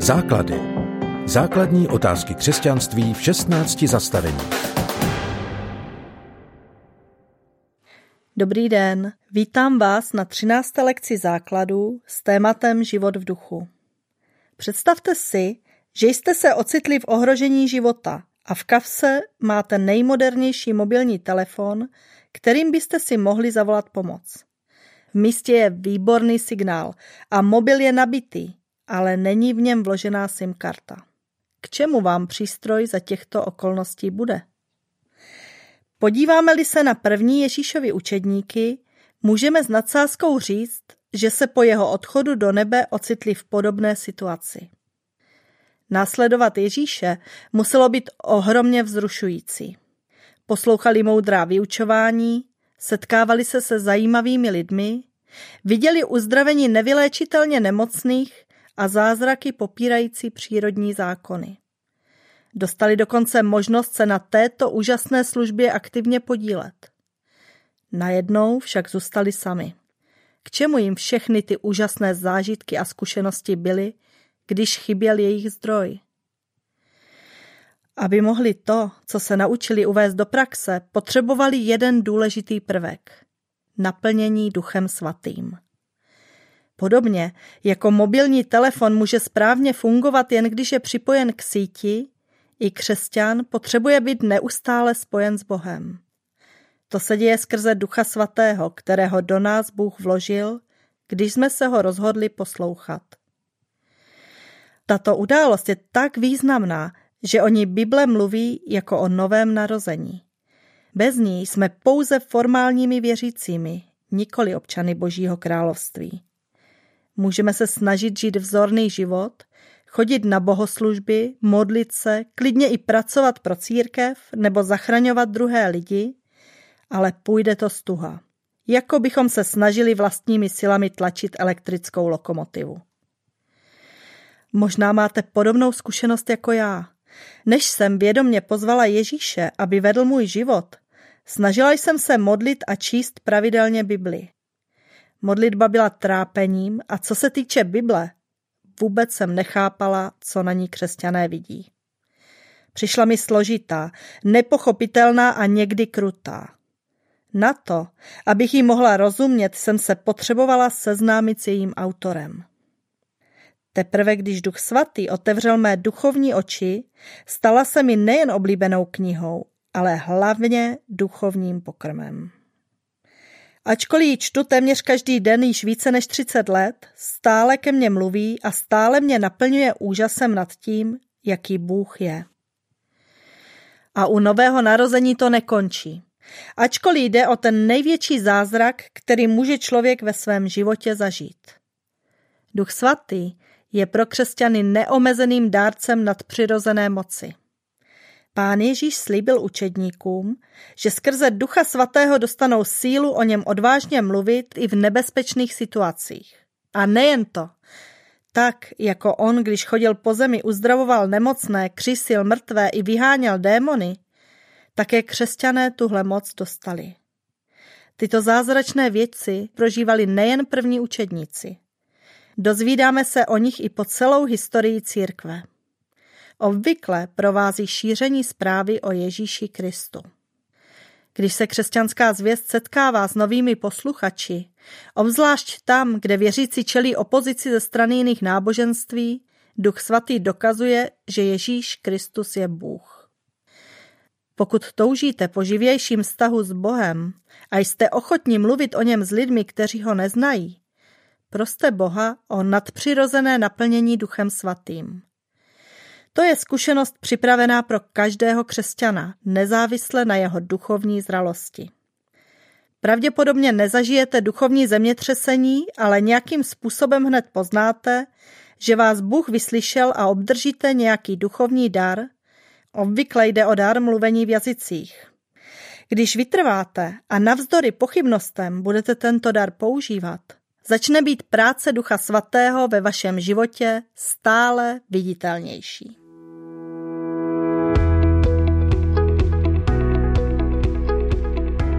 Základy. Základní otázky křesťanství v 16 zastavení. Dobrý den, vítám vás na 13. lekci základů s tématem Život v duchu. Představte si, že jste se ocitli v ohrožení života a v kavse máte nejmodernější mobilní telefon, kterým byste si mohli zavolat pomoc. V místě je výborný signál a mobil je nabitý, ale není v něm vložená SIM karta. K čemu vám přístroj za těchto okolností bude? Podíváme-li se na první Ježíšovi učedníky, můžeme s nadsázkou říct, že se po jeho odchodu do nebe ocitli v podobné situaci. Následovat Ježíše muselo být ohromně vzrušující. Poslouchali moudrá vyučování, setkávali se se zajímavými lidmi, viděli uzdravení nevyléčitelně nemocných a zázraky popírající přírodní zákony. Dostali dokonce možnost se na této úžasné službě aktivně podílet. Najednou však zůstali sami. K čemu jim všechny ty úžasné zážitky a zkušenosti byly, když chyběl jejich zdroj? Aby mohli to, co se naučili uvést do praxe, potřebovali jeden důležitý prvek – naplnění duchem svatým. Podobně jako mobilní telefon může správně fungovat jen když je připojen k síti, i křesťan potřebuje být neustále spojen s Bohem. To se děje skrze Ducha Svatého, kterého do nás Bůh vložil, když jsme se ho rozhodli poslouchat. Tato událost je tak významná, že o ní Bible mluví jako o novém narození. Bez ní jsme pouze formálními věřícími, nikoli občany Božího království. Můžeme se snažit žít vzorný život, chodit na bohoslužby, modlit se, klidně i pracovat pro církev nebo zachraňovat druhé lidi, ale půjde to stuha. Jako bychom se snažili vlastními silami tlačit elektrickou lokomotivu. Možná máte podobnou zkušenost jako já. Než jsem vědomně pozvala Ježíše, aby vedl můj život, snažila jsem se modlit a číst pravidelně Bibli. Modlitba byla trápením a co se týče Bible, vůbec jsem nechápala, co na ní křesťané vidí. Přišla mi složitá, nepochopitelná a někdy krutá. Na to, abych jí mohla rozumět, jsem se potřebovala seznámit s jejím autorem. Teprve když Duch Svatý otevřel mé duchovní oči, stala se mi nejen oblíbenou knihou, ale hlavně duchovním pokrmem. Ačkoliv ji čtu téměř každý den již více než 30 let, stále ke mně mluví a stále mě naplňuje úžasem nad tím, jaký Bůh je. A u nového narození to nekončí. Ačkoliv jde o ten největší zázrak, který může člověk ve svém životě zažít. Duch svatý je pro křesťany neomezeným dárcem nadpřirozené moci. Pán Ježíš slíbil učedníkům, že skrze Ducha Svatého dostanou sílu o něm odvážně mluvit i v nebezpečných situacích. A nejen to. Tak, jako on, když chodil po zemi, uzdravoval nemocné, křisil mrtvé i vyháněl démony, také křesťané tuhle moc dostali. Tyto zázračné věci prožívali nejen první učedníci. Dozvídáme se o nich i po celou historii církve. Obvykle provází šíření zprávy o Ježíši Kristu. Když se křesťanská zvěst setkává s novými posluchači, obzvlášť tam, kde věřící čelí opozici ze strany jiných náboženství, Duch Svatý dokazuje, že Ježíš Kristus je Bůh. Pokud toužíte po živějším vztahu s Bohem a jste ochotní mluvit o něm s lidmi, kteří ho neznají, proste Boha o nadpřirozené naplnění Duchem Svatým. To je zkušenost připravená pro každého křesťana, nezávisle na jeho duchovní zralosti. Pravděpodobně nezažijete duchovní zemětřesení, ale nějakým způsobem hned poznáte, že vás Bůh vyslyšel a obdržíte nějaký duchovní dar. Obvykle jde o dar mluvení v jazycích. Když vytrváte a navzdory pochybnostem budete tento dar používat, začne být práce Ducha Svatého ve vašem životě stále viditelnější.